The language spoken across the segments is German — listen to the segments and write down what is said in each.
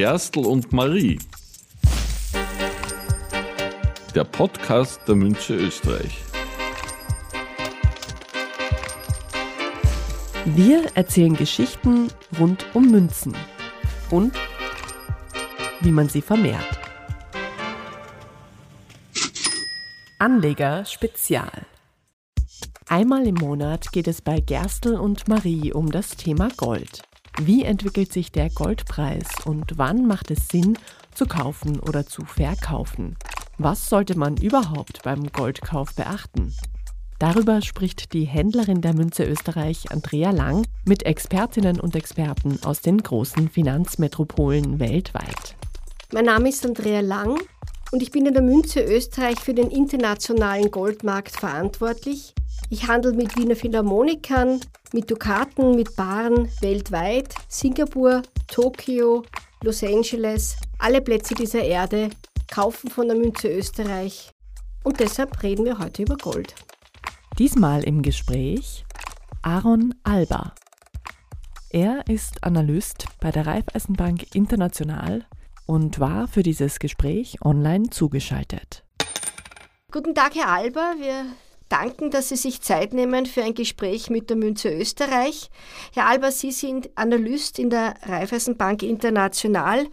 Gerstl und Marie. Der Podcast der Münze Österreich. Wir erzählen Geschichten rund um Münzen und wie man sie vermehrt. Anleger Spezial. Einmal im Monat geht es bei Gerstl und Marie um das Thema Gold. Wie entwickelt sich der Goldpreis und wann macht es Sinn, zu kaufen oder zu verkaufen? Was sollte man überhaupt beim Goldkauf beachten? Darüber spricht die Händlerin der Münze Österreich, Andrea Lang, mit Expertinnen und Experten aus den großen Finanzmetropolen weltweit. Mein Name ist Andrea Lang und ich bin in der Münze Österreich für den internationalen Goldmarkt verantwortlich. Ich handle mit Wiener Philharmonikern, mit Dukaten, mit Baren weltweit, Singapur, Tokio, Los Angeles, alle Plätze dieser Erde kaufen von der Münze Österreich. Und deshalb reden wir heute über Gold. Diesmal im Gespräch Aaron Alba. Er ist Analyst bei der Raiffeisenbank International und war für dieses Gespräch online zugeschaltet. Guten Tag, Herr Alba. Wir danken, dass Sie sich Zeit nehmen für ein Gespräch mit der Münze Österreich. Herr Alba, Sie sind Analyst in der Raiffeisenbank International.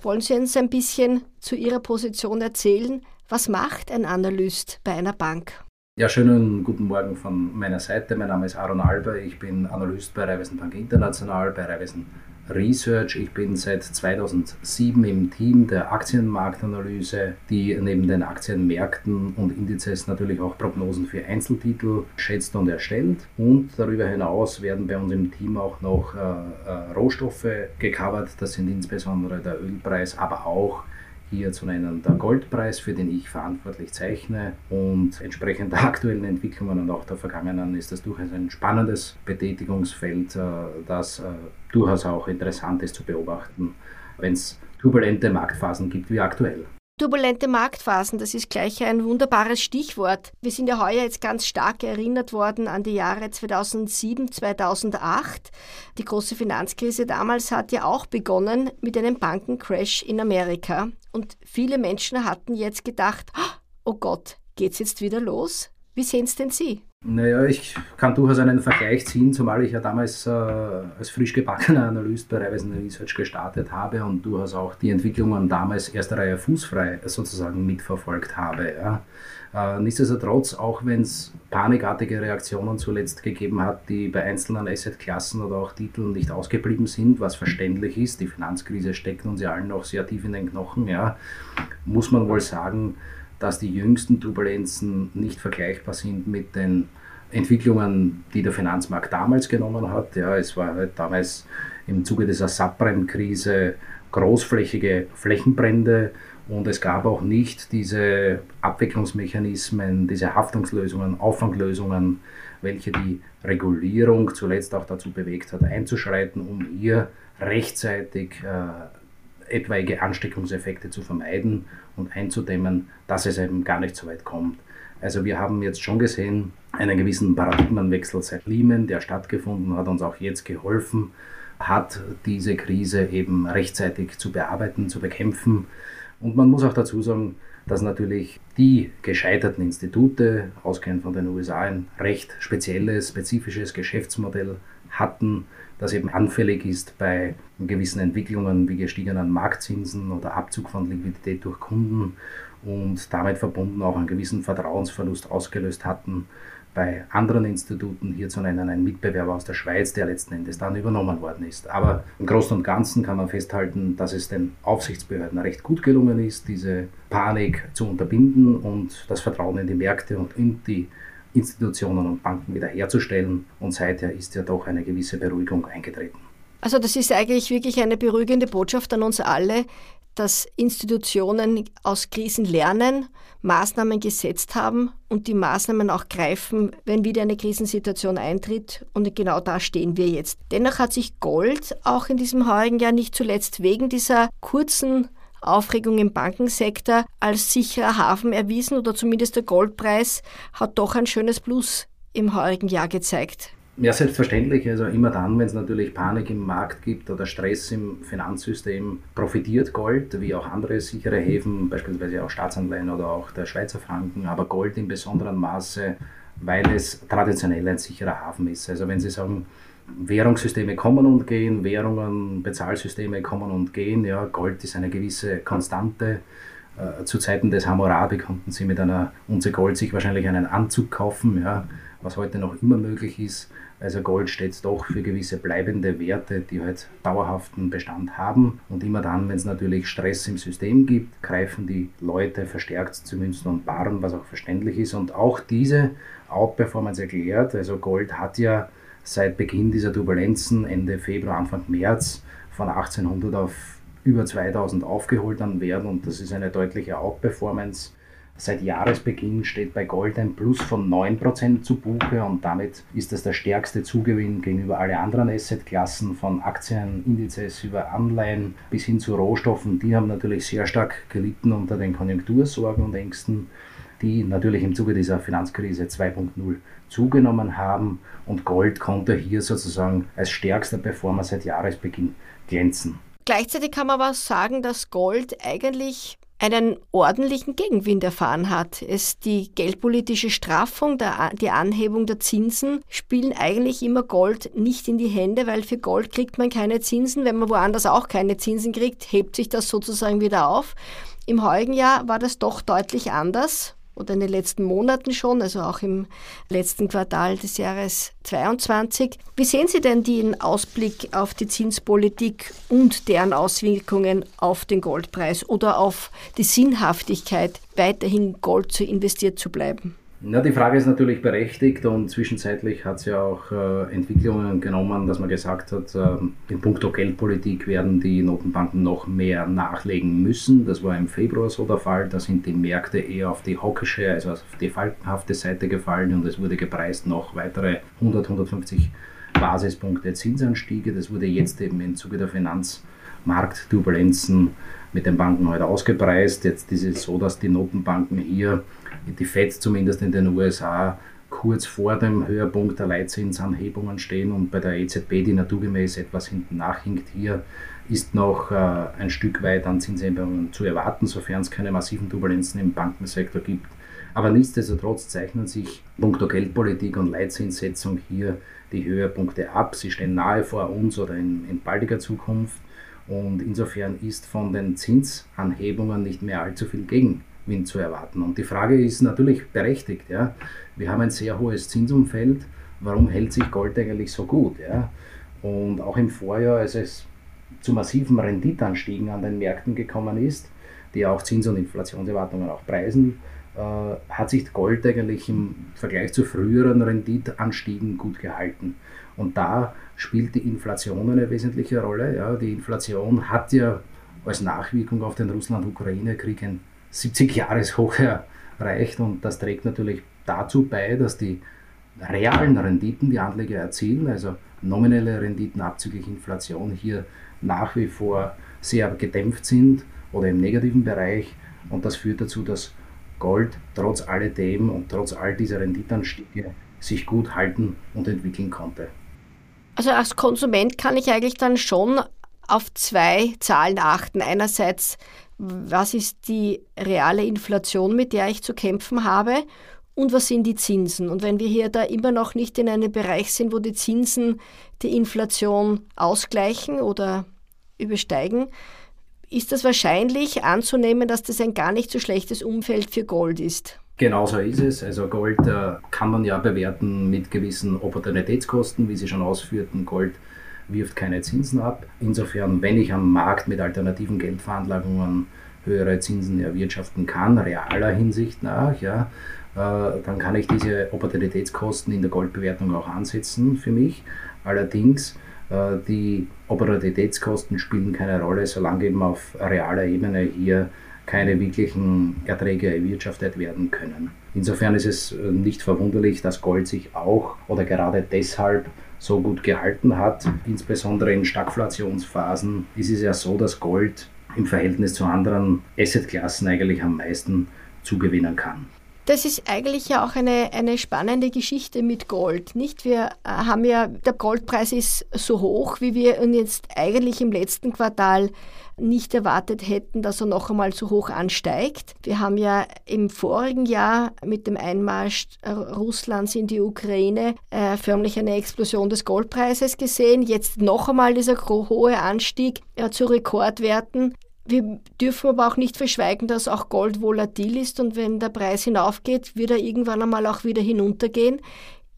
Wollen Sie uns ein bisschen zu Ihrer Position erzählen? Was macht ein Analyst bei einer Bank? Ja, schönen guten Morgen von meiner Seite. Mein Name ist Aaron Alba. Ich bin Analyst bei Raiffeisenbank International, bei Raiffeisen Research. Ich bin seit 2007 im Team der Aktienmarktanalyse, die neben den Aktienmärkten und Indizes natürlich auch Prognosen für Einzeltitel schätzt und erstellt. Und darüber hinaus werden bei uns im Team auch noch äh, äh, Rohstoffe gecovert. Das sind insbesondere der Ölpreis, aber auch hier zu nennen der Goldpreis, für den ich verantwortlich zeichne. Und entsprechend der aktuellen Entwicklungen und auch der vergangenen ist das durchaus ein spannendes Betätigungsfeld, äh, das äh, durchaus auch interessant ist zu beobachten, wenn es turbulente Marktphasen gibt wie aktuell. Turbulente Marktphasen, das ist gleich ein wunderbares Stichwort. Wir sind ja heuer jetzt ganz stark erinnert worden an die Jahre 2007, 2008. Die große Finanzkrise damals hat ja auch begonnen mit einem Bankencrash in Amerika. Und viele Menschen hatten jetzt gedacht, oh Gott, geht's jetzt wieder los? Wie sehen es denn Sie? Naja, ich kann durchaus einen Vergleich ziehen, zumal ich ja damals äh, als frisch gebackener Analyst bei Raiffeisen Research gestartet habe und durchaus auch die Entwicklungen damals erster Reihe fußfrei sozusagen mitverfolgt habe. Ja. Äh, nichtsdestotrotz, auch wenn es panikartige Reaktionen zuletzt gegeben hat, die bei einzelnen Assetklassen oder auch Titeln nicht ausgeblieben sind, was verständlich ist, die Finanzkrise steckt uns ja allen noch sehr tief in den Knochen, ja, muss man wohl sagen, dass die jüngsten Turbulenzen nicht vergleichbar sind mit den Entwicklungen, die der Finanzmarkt damals genommen hat. Ja, es war halt damals im Zuge dieser Subprime-Krise großflächige Flächenbrände und es gab auch nicht diese Abwicklungsmechanismen, diese Haftungslösungen, Auffanglösungen, welche die Regulierung zuletzt auch dazu bewegt hat, einzuschreiten, um hier rechtzeitig äh, etwaige Ansteckungseffekte zu vermeiden und einzudämmen, dass es eben gar nicht so weit kommt. Also wir haben jetzt schon gesehen, einen gewissen Paradigmenwechsel seit Lehman, der stattgefunden hat, uns auch jetzt geholfen, hat diese Krise eben rechtzeitig zu bearbeiten, zu bekämpfen. Und man muss auch dazu sagen, dass natürlich die gescheiterten Institute, ausgehend von den USA, ein recht spezielles, spezifisches Geschäftsmodell hatten, das eben anfällig ist bei gewissen Entwicklungen wie gestiegenen Marktzinsen oder Abzug von Liquidität durch Kunden und damit verbunden auch einen gewissen Vertrauensverlust ausgelöst hatten bei anderen Instituten, hier zu nennen ein Mitbewerber aus der Schweiz, der letzten Endes dann übernommen worden ist. Aber im Großen und Ganzen kann man festhalten, dass es den Aufsichtsbehörden recht gut gelungen ist, diese Panik zu unterbinden und das Vertrauen in die Märkte und in die Institutionen und Banken wiederherzustellen. Und seither ist ja doch eine gewisse Beruhigung eingetreten. Also das ist eigentlich wirklich eine beruhigende Botschaft an uns alle, dass Institutionen aus Krisen lernen, Maßnahmen gesetzt haben und die Maßnahmen auch greifen, wenn wieder eine Krisensituation eintritt. Und genau da stehen wir jetzt. Dennoch hat sich Gold auch in diesem heurigen Jahr nicht zuletzt wegen dieser kurzen Aufregung im Bankensektor als sicherer Hafen erwiesen oder zumindest der Goldpreis hat doch ein schönes Plus im heurigen Jahr gezeigt. Ja, selbstverständlich. Also immer dann, wenn es natürlich Panik im Markt gibt oder Stress im Finanzsystem, profitiert Gold, wie auch andere sichere Häfen, beispielsweise auch Staatsanleihen oder auch der Schweizer Franken, aber Gold in besonderem Maße, weil es traditionell ein sicherer Hafen ist. Also wenn Sie sagen, Währungssysteme kommen und gehen, Währungen, Bezahlsysteme kommen und gehen, ja, Gold ist eine gewisse Konstante. Äh, zu Zeiten des Hammurabi konnten Sie mit einer Unze Gold sich wahrscheinlich einen Anzug kaufen, ja, was heute noch immer möglich ist. Also Gold steht doch für gewisse bleibende Werte, die halt dauerhaften Bestand haben. Und immer dann, wenn es natürlich Stress im System gibt, greifen die Leute verstärkt zu Münzen und Barren, was auch verständlich ist. Und auch diese Outperformance erklärt. Also Gold hat ja seit Beginn dieser Turbulenzen Ende Februar, Anfang März von 1800 auf über 2000 aufgeholt an Wert und das ist eine deutliche Outperformance. Seit Jahresbeginn steht bei Gold ein Plus von 9% zu Buche und damit ist das der stärkste Zugewinn gegenüber allen anderen Assetklassen von Aktien, Indizes über Anleihen bis hin zu Rohstoffen. Die haben natürlich sehr stark gelitten unter den Konjunktursorgen und Ängsten, die natürlich im Zuge dieser Finanzkrise 2.0 zugenommen haben und Gold konnte hier sozusagen als stärkster Performer seit Jahresbeginn glänzen. Gleichzeitig kann man aber sagen, dass Gold eigentlich einen ordentlichen Gegenwind erfahren hat. Es die geldpolitische Straffung, der, die Anhebung der Zinsen spielen eigentlich immer Gold nicht in die Hände, weil für Gold kriegt man keine Zinsen. Wenn man woanders auch keine Zinsen kriegt, hebt sich das sozusagen wieder auf. Im heutigen Jahr war das doch deutlich anders oder in den letzten Monaten schon, also auch im letzten Quartal des Jahres 2022. Wie sehen Sie denn den Ausblick auf die Zinspolitik und deren Auswirkungen auf den Goldpreis oder auf die Sinnhaftigkeit, weiterhin Gold zu investiert zu bleiben? Na, die Frage ist natürlich berechtigt und zwischenzeitlich hat es ja auch äh, Entwicklungen genommen, dass man gesagt hat, äh, in puncto Geldpolitik werden die Notenbanken noch mehr nachlegen müssen. Das war im Februar so der Fall. Da sind die Märkte eher auf die hockische, also auf die faltenhafte Seite gefallen und es wurde gepreist noch weitere 100, 150 Basispunkte Zinsanstiege. Das wurde jetzt eben im Zuge der Finanzmarktturbulenzen mit den Banken heute ausgepreist. Jetzt ist es so, dass die Notenbanken hier die FED zumindest in den USA kurz vor dem Höhepunkt der Leitzinsanhebungen stehen und bei der EZB, die naturgemäß etwas hinten nachhinkt, hier ist noch äh, ein Stück weit an Zinserhebungen zu erwarten, sofern es keine massiven Turbulenzen im Bankensektor gibt. Aber nichtsdestotrotz zeichnen sich puncto Geldpolitik und Leitzinssetzung hier die Höhepunkte ab. Sie stehen nahe vor uns oder in, in baldiger Zukunft. Und insofern ist von den Zinsanhebungen nicht mehr allzu viel gegen Wind zu erwarten. Und die Frage ist natürlich berechtigt. Ja? Wir haben ein sehr hohes Zinsumfeld. Warum hält sich Gold eigentlich so gut? Ja? Und auch im Vorjahr, als es zu massiven Renditanstiegen an den Märkten gekommen ist, die auch Zins- und Inflationserwartungen auch preisen, äh, hat sich Gold eigentlich im Vergleich zu früheren Renditanstiegen gut gehalten. Und da spielt die Inflation eine wesentliche Rolle. Ja? Die Inflation hat ja als Nachwirkung auf den Russland-Ukraine-Krieg ein 70 Jahreshoch erreicht und das trägt natürlich dazu bei, dass die realen Renditen, die Anleger erzielen, also nominelle Renditen abzüglich Inflation hier nach wie vor sehr gedämpft sind oder im negativen Bereich und das führt dazu, dass Gold trotz alledem und trotz all dieser Renditanstiege sich gut halten und entwickeln konnte. Also als Konsument kann ich eigentlich dann schon auf zwei Zahlen achten. Einerseits was ist die reale Inflation, mit der ich zu kämpfen habe und was sind die Zinsen. Und wenn wir hier da immer noch nicht in einem Bereich sind, wo die Zinsen die Inflation ausgleichen oder übersteigen, ist das wahrscheinlich anzunehmen, dass das ein gar nicht so schlechtes Umfeld für Gold ist. Genau so ist es. Also Gold äh, kann man ja bewerten mit gewissen Opportunitätskosten, wie Sie schon ausführten. Gold wirft keine Zinsen ab. Insofern, wenn ich am Markt mit alternativen Geldveranlagungen höhere Zinsen erwirtschaften kann, realer Hinsicht nach, ja, äh, dann kann ich diese Opportunitätskosten in der Goldbewertung auch ansetzen für mich. Allerdings, äh, die Opportunitätskosten spielen keine Rolle, solange eben auf realer Ebene hier keine wirklichen Erträge erwirtschaftet werden können. Insofern ist es äh, nicht verwunderlich, dass Gold sich auch oder gerade deshalb so gut gehalten hat. Insbesondere in Stagflationsphasen ist es ja so, dass Gold im Verhältnis zu anderen Assetklassen eigentlich am meisten zugewinnen kann. Das ist eigentlich ja auch eine, eine spannende Geschichte mit Gold, nicht? Wir äh, haben ja, der Goldpreis ist so hoch, wie wir ihn jetzt eigentlich im letzten Quartal nicht erwartet hätten, dass er noch einmal so hoch ansteigt. Wir haben ja im vorigen Jahr mit dem Einmarsch äh, Russlands in die Ukraine äh, förmlich eine Explosion des Goldpreises gesehen. Jetzt noch einmal dieser hohe Anstieg äh, zu Rekordwerten. Wir dürfen aber auch nicht verschweigen, dass auch Gold volatil ist und wenn der Preis hinaufgeht, wird er irgendwann einmal auch wieder hinuntergehen.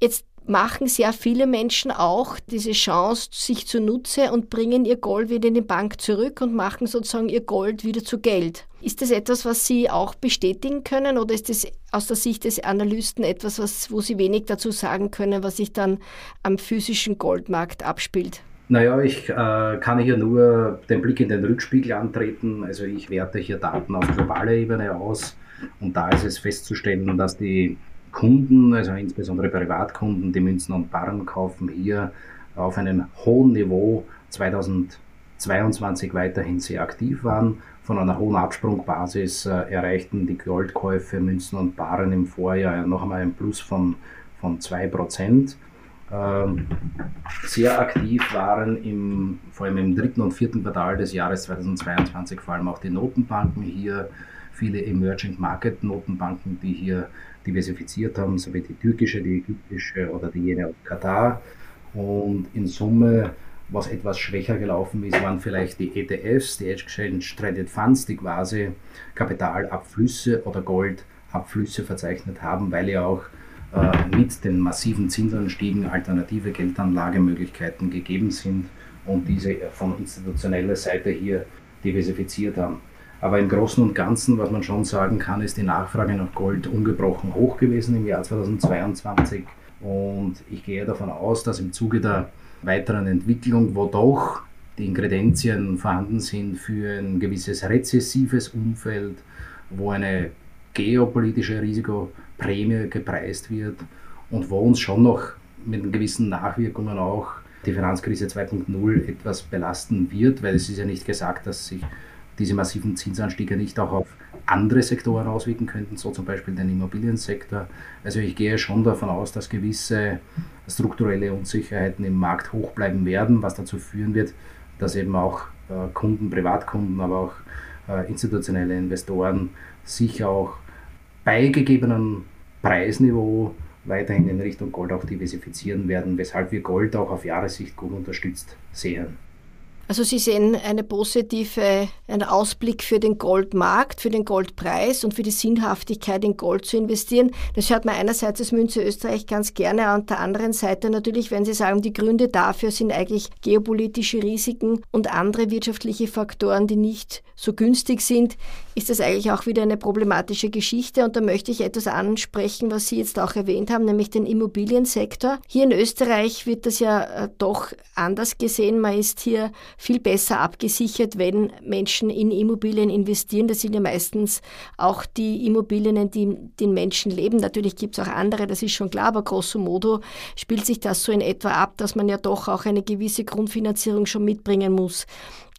Jetzt machen sehr viele Menschen auch diese Chance sich zunutze und bringen ihr Gold wieder in die Bank zurück und machen sozusagen ihr Gold wieder zu Geld. Ist das etwas, was Sie auch bestätigen können oder ist das aus der Sicht des Analysten etwas, was, wo Sie wenig dazu sagen können, was sich dann am physischen Goldmarkt abspielt? Naja, ich äh, kann hier nur den Blick in den Rückspiegel antreten. Also ich werte hier Daten auf globaler Ebene aus und da ist es festzustellen, dass die Kunden, also insbesondere Privatkunden, die Münzen und Barren kaufen, hier auf einem hohen Niveau 2022 weiterhin sehr aktiv waren. Von einer hohen Absprungbasis äh, erreichten die Goldkäufe Münzen und Barren im Vorjahr noch einmal ein Plus von, von 2%. Ähm, sehr aktiv waren im, vor allem im dritten und vierten Quartal des Jahres 2022 vor allem auch die Notenbanken hier, viele Emerging Market Notenbanken, die hier diversifiziert haben, so wie die türkische, die ägyptische oder die jene aus Katar. Und in Summe, was etwas schwächer gelaufen ist, waren vielleicht die ETFs, die Exchange Traded Funds, die quasi Kapitalabflüsse oder Goldabflüsse verzeichnet haben, weil ja auch mit den massiven Zinsanstiegen alternative Geldanlagemöglichkeiten gegeben sind und diese von institutioneller Seite hier diversifiziert haben. Aber im Großen und Ganzen, was man schon sagen kann, ist die Nachfrage nach Gold ungebrochen hoch gewesen im Jahr 2022. Und ich gehe davon aus, dass im Zuge der weiteren Entwicklung, wo doch die Ingredienzien vorhanden sind für ein gewisses rezessives Umfeld, wo eine geopolitische Risikoprämie gepreist wird und wo uns schon noch mit gewissen Nachwirkungen auch die Finanzkrise 2.0 etwas belasten wird, weil es ist ja nicht gesagt, dass sich diese massiven Zinsanstiege nicht auch auf andere Sektoren auswirken könnten, so zum Beispiel den Immobiliensektor. Also ich gehe schon davon aus, dass gewisse strukturelle Unsicherheiten im Markt hoch bleiben werden, was dazu führen wird, dass eben auch äh, Kunden, Privatkunden, aber auch äh, institutionelle Investoren sich auch bei gegebenem Preisniveau weiterhin in Richtung Gold auch diversifizieren werden, weshalb wir Gold auch auf Jahressicht gut unterstützt sehen. Also Sie sehen eine positive, einen Ausblick für den Goldmarkt, für den Goldpreis und für die Sinnhaftigkeit in Gold zu investieren. Das hört man einerseits als Münze Österreich ganz gerne, auf der anderen Seite natürlich, wenn Sie sagen, die Gründe dafür sind eigentlich geopolitische Risiken und andere wirtschaftliche Faktoren, die nicht so günstig sind, ist das eigentlich auch wieder eine problematische Geschichte. Und da möchte ich etwas ansprechen, was Sie jetzt auch erwähnt haben, nämlich den Immobiliensektor. Hier in Österreich wird das ja äh, doch anders gesehen. Man ist hier viel besser abgesichert, wenn Menschen in Immobilien investieren. Das sind ja meistens auch die Immobilien, in die den Menschen leben. Natürlich gibt es auch andere, das ist schon klar, aber grosso modo spielt sich das so in etwa ab, dass man ja doch auch eine gewisse Grundfinanzierung schon mitbringen muss.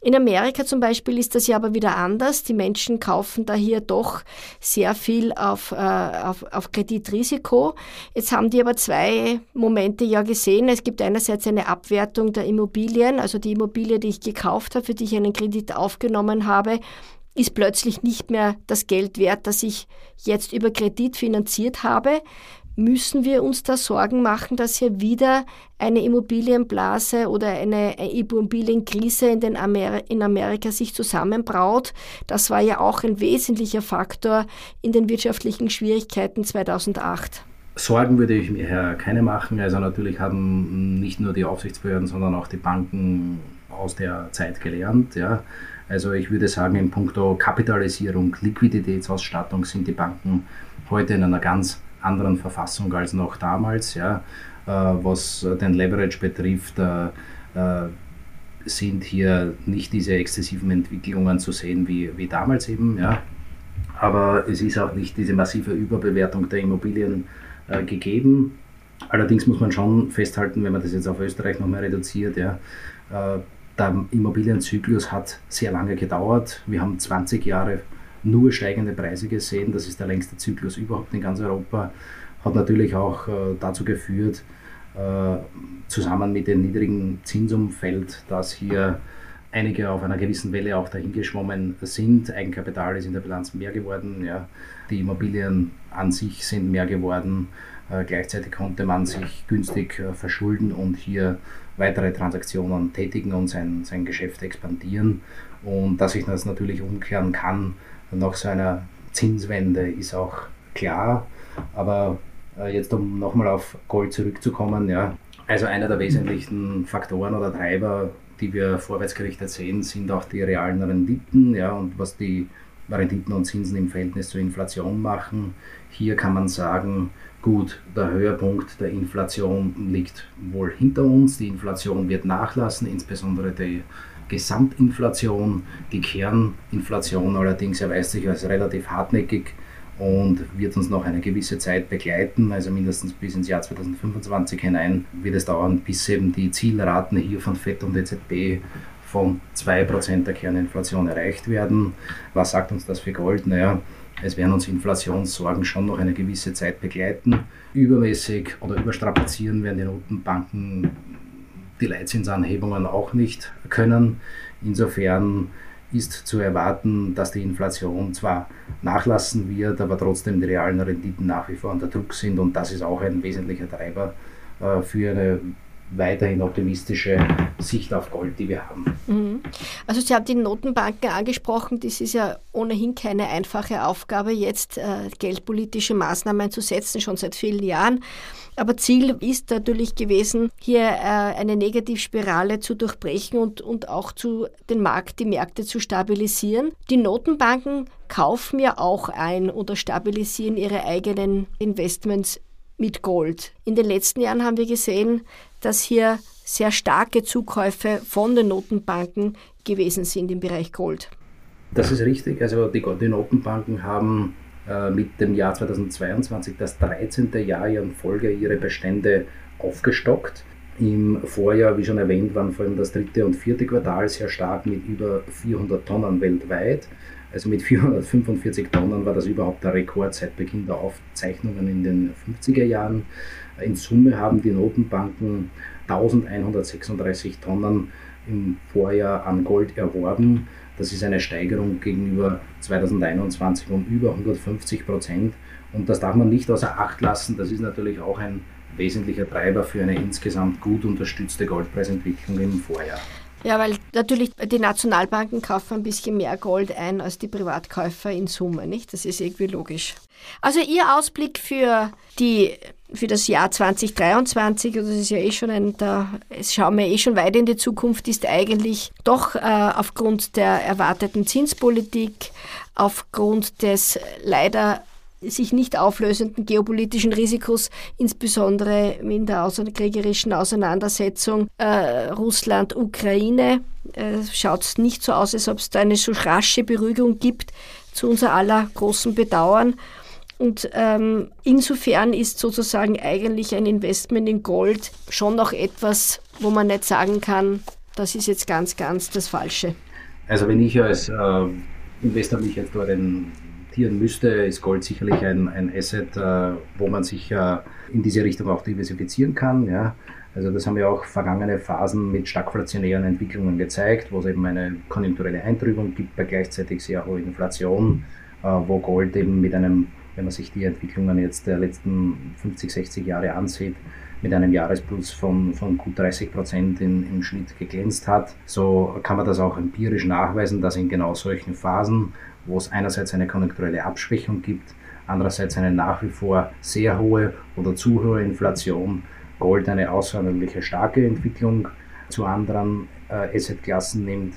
In Amerika zum Beispiel ist das ja aber wieder anders. Die Menschen kaufen da hier doch sehr viel auf, äh, auf, auf Kreditrisiko. Jetzt haben die aber zwei Momente ja gesehen. Es gibt einerseits eine Abwertung der Immobilien, also die Immobilie, die ich gekauft habe, für die ich einen Kredit aufgenommen habe, ist plötzlich nicht mehr das Geld wert, das ich jetzt über Kredit finanziert habe müssen wir uns da Sorgen machen, dass hier wieder eine Immobilienblase oder eine Immobilienkrise in, den Amer in Amerika sich zusammenbraut. Das war ja auch ein wesentlicher Faktor in den wirtschaftlichen Schwierigkeiten 2008. Sorgen würde ich mir keine machen. Also natürlich haben nicht nur die Aufsichtsbehörden, sondern auch die Banken aus der Zeit gelernt. Ja. Also ich würde sagen, in puncto Kapitalisierung, Liquiditätsausstattung sind die Banken heute in einer ganz anderen Verfassung als noch damals. Ja. Äh, was den Leverage betrifft, äh, äh, sind hier nicht diese exzessiven Entwicklungen zu sehen wie, wie damals eben. Ja. Aber es ist auch nicht diese massive Überbewertung der Immobilien gegeben. Allerdings muss man schon festhalten, wenn man das jetzt auf Österreich nochmal reduziert, ja, der Immobilienzyklus hat sehr lange gedauert. Wir haben 20 Jahre nur steigende Preise gesehen. Das ist der längste Zyklus überhaupt in ganz Europa. Hat natürlich auch äh, dazu geführt, äh, zusammen mit dem niedrigen Zinsumfeld, dass hier einige auf einer gewissen Welle auch dahingeschwommen sind. Eigenkapital ist in der Bilanz mehr geworden. Ja. Die Immobilien an sich sind mehr geworden. Äh, gleichzeitig konnte man sich günstig äh, verschulden und hier weitere Transaktionen tätigen und sein, sein Geschäft expandieren. Und dass ich das natürlich umkehren kann nach so einer Zinswende ist auch klar. Aber äh, jetzt um nochmal auf Gold zurückzukommen, ja, also einer der wesentlichen Faktoren oder Treiber, die wir vorwärtsgerichtet sehen, sind auch die realen Renditen, ja, und was die Renditen und Zinsen im Verhältnis zur Inflation machen. Hier kann man sagen, gut, der Höhepunkt der Inflation liegt wohl hinter uns. Die Inflation wird nachlassen, insbesondere die Gesamtinflation. Die Kerninflation allerdings erweist sich als relativ hartnäckig und wird uns noch eine gewisse Zeit begleiten, also mindestens bis ins Jahr 2025 hinein wird es dauern, bis eben die Zielraten hier von FED und EZB von 2% der Kerninflation erreicht werden. Was sagt uns das für Gold? Naja, es werden uns Inflationssorgen schon noch eine gewisse Zeit begleiten. Übermäßig oder überstrapazieren werden die Notenbanken die Leitzinsanhebungen auch nicht können. Insofern ist zu erwarten, dass die Inflation zwar nachlassen wird, aber trotzdem die realen Renditen nach wie vor unter Druck sind und das ist auch ein wesentlicher Treiber äh, für eine weiterhin optimistische Sicht auf Gold, die wir haben. Mhm. Also Sie haben die Notenbanken angesprochen, das ist ja ohnehin keine einfache Aufgabe, jetzt äh, geldpolitische Maßnahmen zu setzen, schon seit vielen Jahren. Aber Ziel ist natürlich gewesen, hier äh, eine Negativspirale zu durchbrechen und, und auch zu den Markt, die Märkte zu stabilisieren. Die Notenbanken kaufen ja auch ein oder stabilisieren ihre eigenen Investments mit Gold. In den letzten Jahren haben wir gesehen, dass hier sehr starke Zukäufe von den Notenbanken gewesen sind im Bereich Gold. Das ist richtig. Also die, die Notenbanken haben mit dem Jahr 2022 das 13. Jahr in Folge ihre Bestände aufgestockt. Im Vorjahr, wie schon erwähnt, waren vor allem das dritte und vierte Quartal sehr stark mit über 400 Tonnen weltweit. Also mit 445 Tonnen war das überhaupt der Rekord seit Beginn der Aufzeichnungen in den 50er Jahren. In Summe haben die Notenbanken 1136 Tonnen im Vorjahr an Gold erworben. Das ist eine Steigerung gegenüber 2021 um über 150 Prozent. Und das darf man nicht außer Acht lassen. Das ist natürlich auch ein wesentlicher Treiber für eine insgesamt gut unterstützte Goldpreisentwicklung im Vorjahr. Ja, weil natürlich die Nationalbanken kaufen ein bisschen mehr Gold ein als die Privatkäufer in Summe, nicht? Das ist irgendwie logisch. Also Ihr Ausblick für die für das Jahr 2023, und das ist ja eh schon ein, da schauen wir eh schon weit in die Zukunft, ist eigentlich doch äh, aufgrund der erwarteten Zinspolitik, aufgrund des leider sich nicht auflösenden geopolitischen Risikos, insbesondere in der kriegerischen Auseinandersetzung äh, Russland-Ukraine, äh, schaut es nicht so aus, als ob es da eine so rasche Beruhigung gibt, zu unser aller großen Bedauern. Und ähm, insofern ist sozusagen eigentlich ein Investment in Gold schon noch etwas, wo man nicht sagen kann, das ist jetzt ganz, ganz das Falsche. Also wenn ich als äh, Investor mich jetzt orientieren müsste, ist Gold sicherlich ein, ein Asset, äh, wo man sich äh, in diese Richtung auch diversifizieren kann. Ja. Also das haben ja auch vergangene Phasen mit stagflationären Entwicklungen gezeigt, wo es eben eine konjunkturelle Eintrübung gibt bei gleichzeitig sehr hoher Inflation, äh, wo Gold eben mit einem wenn man sich die Entwicklungen jetzt der letzten 50, 60 Jahre ansieht, mit einem Jahresplus von, von gut 30 Prozent im Schnitt geglänzt hat. So kann man das auch empirisch nachweisen, dass in genau solchen Phasen, wo es einerseits eine konjunkturelle Abschwächung gibt, andererseits eine nach wie vor sehr hohe oder zu hohe Inflation, Gold eine außerordentliche starke Entwicklung zu anderen äh, Assetklassen nimmt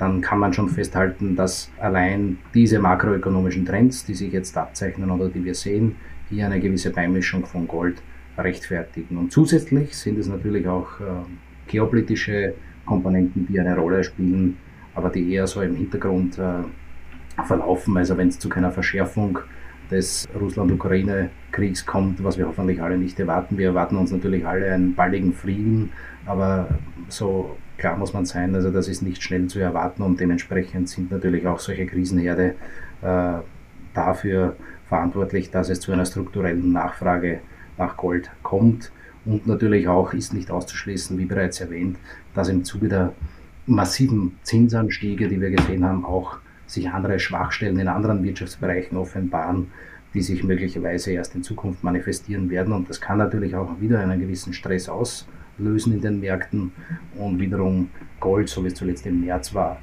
dann kann man schon festhalten, dass allein diese makroökonomischen Trends, die sich jetzt abzeichnen oder die wir sehen, hier eine gewisse Beimischung von Gold rechtfertigen. Und zusätzlich sind es natürlich auch äh, geopolitische Komponenten, die eine Rolle spielen, aber die eher so im Hintergrund äh, verlaufen. Also wenn es zu keiner Verschärfung des Russland-Ukraine-Kriegs kommt, was wir hoffentlich alle nicht erwarten. Wir erwarten uns natürlich alle einen baldigen Frieden, aber so klar muss man sein, also das ist nicht schnell zu erwarten und dementsprechend sind natürlich auch solche Krisenherde äh, dafür verantwortlich, dass es zu einer strukturellen Nachfrage nach Gold kommt. Und natürlich auch ist nicht auszuschließen, wie bereits erwähnt, dass im Zuge der massiven Zinsanstiege, die wir gesehen haben, auch sich andere Schwachstellen in anderen Wirtschaftsbereichen offenbaren, die sich möglicherweise erst in Zukunft manifestieren werden. Und das kann natürlich auch wieder einen gewissen Stress auslösen in den Märkten und wiederum Gold, so wie es zuletzt im März war,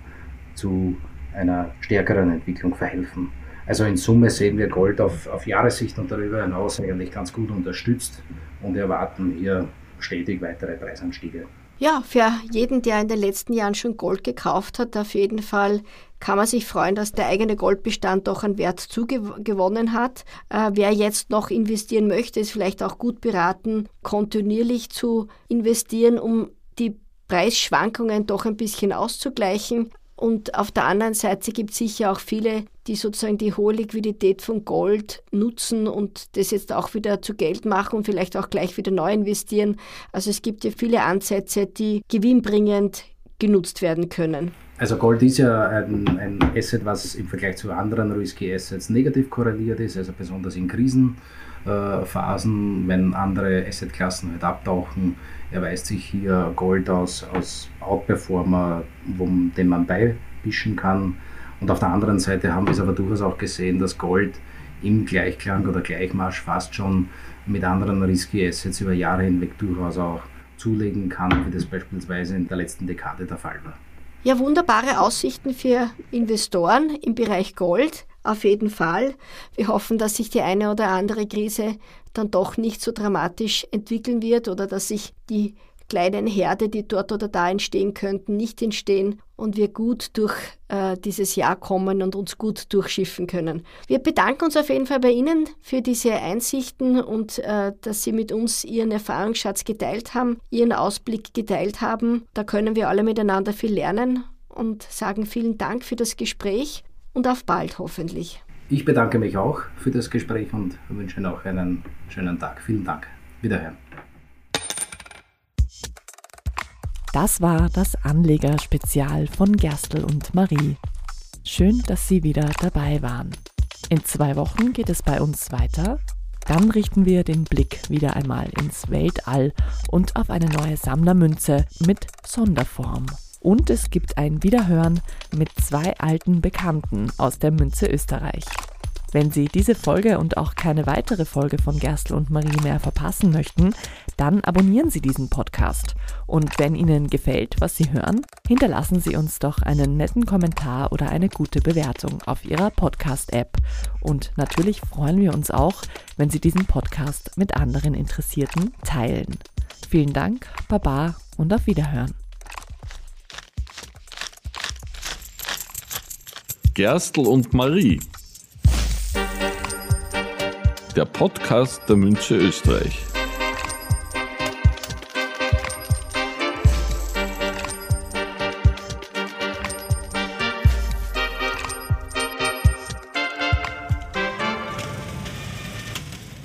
zu einer stärkeren Entwicklung verhelfen. Also in Summe sehen wir Gold auf, auf Jahressicht und darüber hinaus eigentlich ganz gut unterstützt und erwarten hier stetig weitere Preisanstiege. Ja, für jeden, der in den letzten Jahren schon Gold gekauft hat, auf jeden Fall kann man sich freuen, dass der eigene Goldbestand doch an Wert zugewonnen hat. Äh, wer jetzt noch investieren möchte, ist vielleicht auch gut beraten, kontinuierlich zu investieren, um die Preisschwankungen doch ein bisschen auszugleichen. Und auf der anderen Seite gibt es sicher auch viele, die sozusagen die hohe Liquidität von Gold nutzen und das jetzt auch wieder zu Geld machen und vielleicht auch gleich wieder neu investieren. Also es gibt ja viele Ansätze, die gewinnbringend genutzt werden können. Also Gold ist ja ein, ein Asset, was im Vergleich zu anderen Risky Assets negativ korreliert ist, also besonders in Krisenphasen, wenn andere Assetklassen halt abtauchen, erweist sich hier Gold als, als Outperformer, wo, den man beibischen kann. Und auf der anderen Seite haben wir es aber durchaus auch gesehen, dass Gold im Gleichklang oder Gleichmarsch fast schon mit anderen Risky Assets über Jahre hinweg durchaus auch zulegen kann, wie das beispielsweise in der letzten Dekade der Fall war. Ja, wunderbare Aussichten für Investoren im Bereich Gold, auf jeden Fall. Wir hoffen, dass sich die eine oder andere Krise dann doch nicht so dramatisch entwickeln wird oder dass sich die kleinen Herde, die dort oder da entstehen könnten, nicht entstehen und wir gut durch äh, dieses Jahr kommen und uns gut durchschiffen können. Wir bedanken uns auf jeden Fall bei Ihnen für diese Einsichten und äh, dass Sie mit uns Ihren Erfahrungsschatz geteilt haben, Ihren Ausblick geteilt haben. Da können wir alle miteinander viel lernen und sagen vielen Dank für das Gespräch und auf bald hoffentlich. Ich bedanke mich auch für das Gespräch und wünsche noch einen schönen Tag. Vielen Dank. Wiederhören. Das war das Anlegerspezial von Gerstl und Marie. Schön, dass Sie wieder dabei waren. In zwei Wochen geht es bei uns weiter. Dann richten wir den Blick wieder einmal ins Weltall und auf eine neue Sammlermünze mit Sonderform. Und es gibt ein Wiederhören mit zwei alten Bekannten aus der Münze Österreich. Wenn Sie diese Folge und auch keine weitere Folge von Gerstl und Marie mehr verpassen möchten, dann abonnieren Sie diesen Podcast. Und wenn Ihnen gefällt, was Sie hören, hinterlassen Sie uns doch einen netten Kommentar oder eine gute Bewertung auf Ihrer Podcast-App. Und natürlich freuen wir uns auch, wenn Sie diesen Podcast mit anderen Interessierten teilen. Vielen Dank, Baba und auf Wiederhören. Gerstl und Marie der Podcast der Münche Österreich.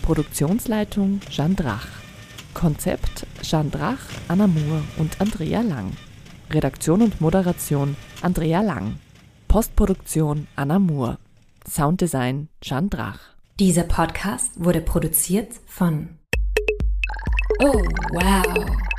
Produktionsleitung Jeanne Drach. Konzept Jeanne Drach, Anna Moore und Andrea Lang. Redaktion und Moderation Andrea Lang. Postproduktion Anna Moore. Sounddesign Jeanne Drach. Dieser Podcast wurde produziert von Oh, wow.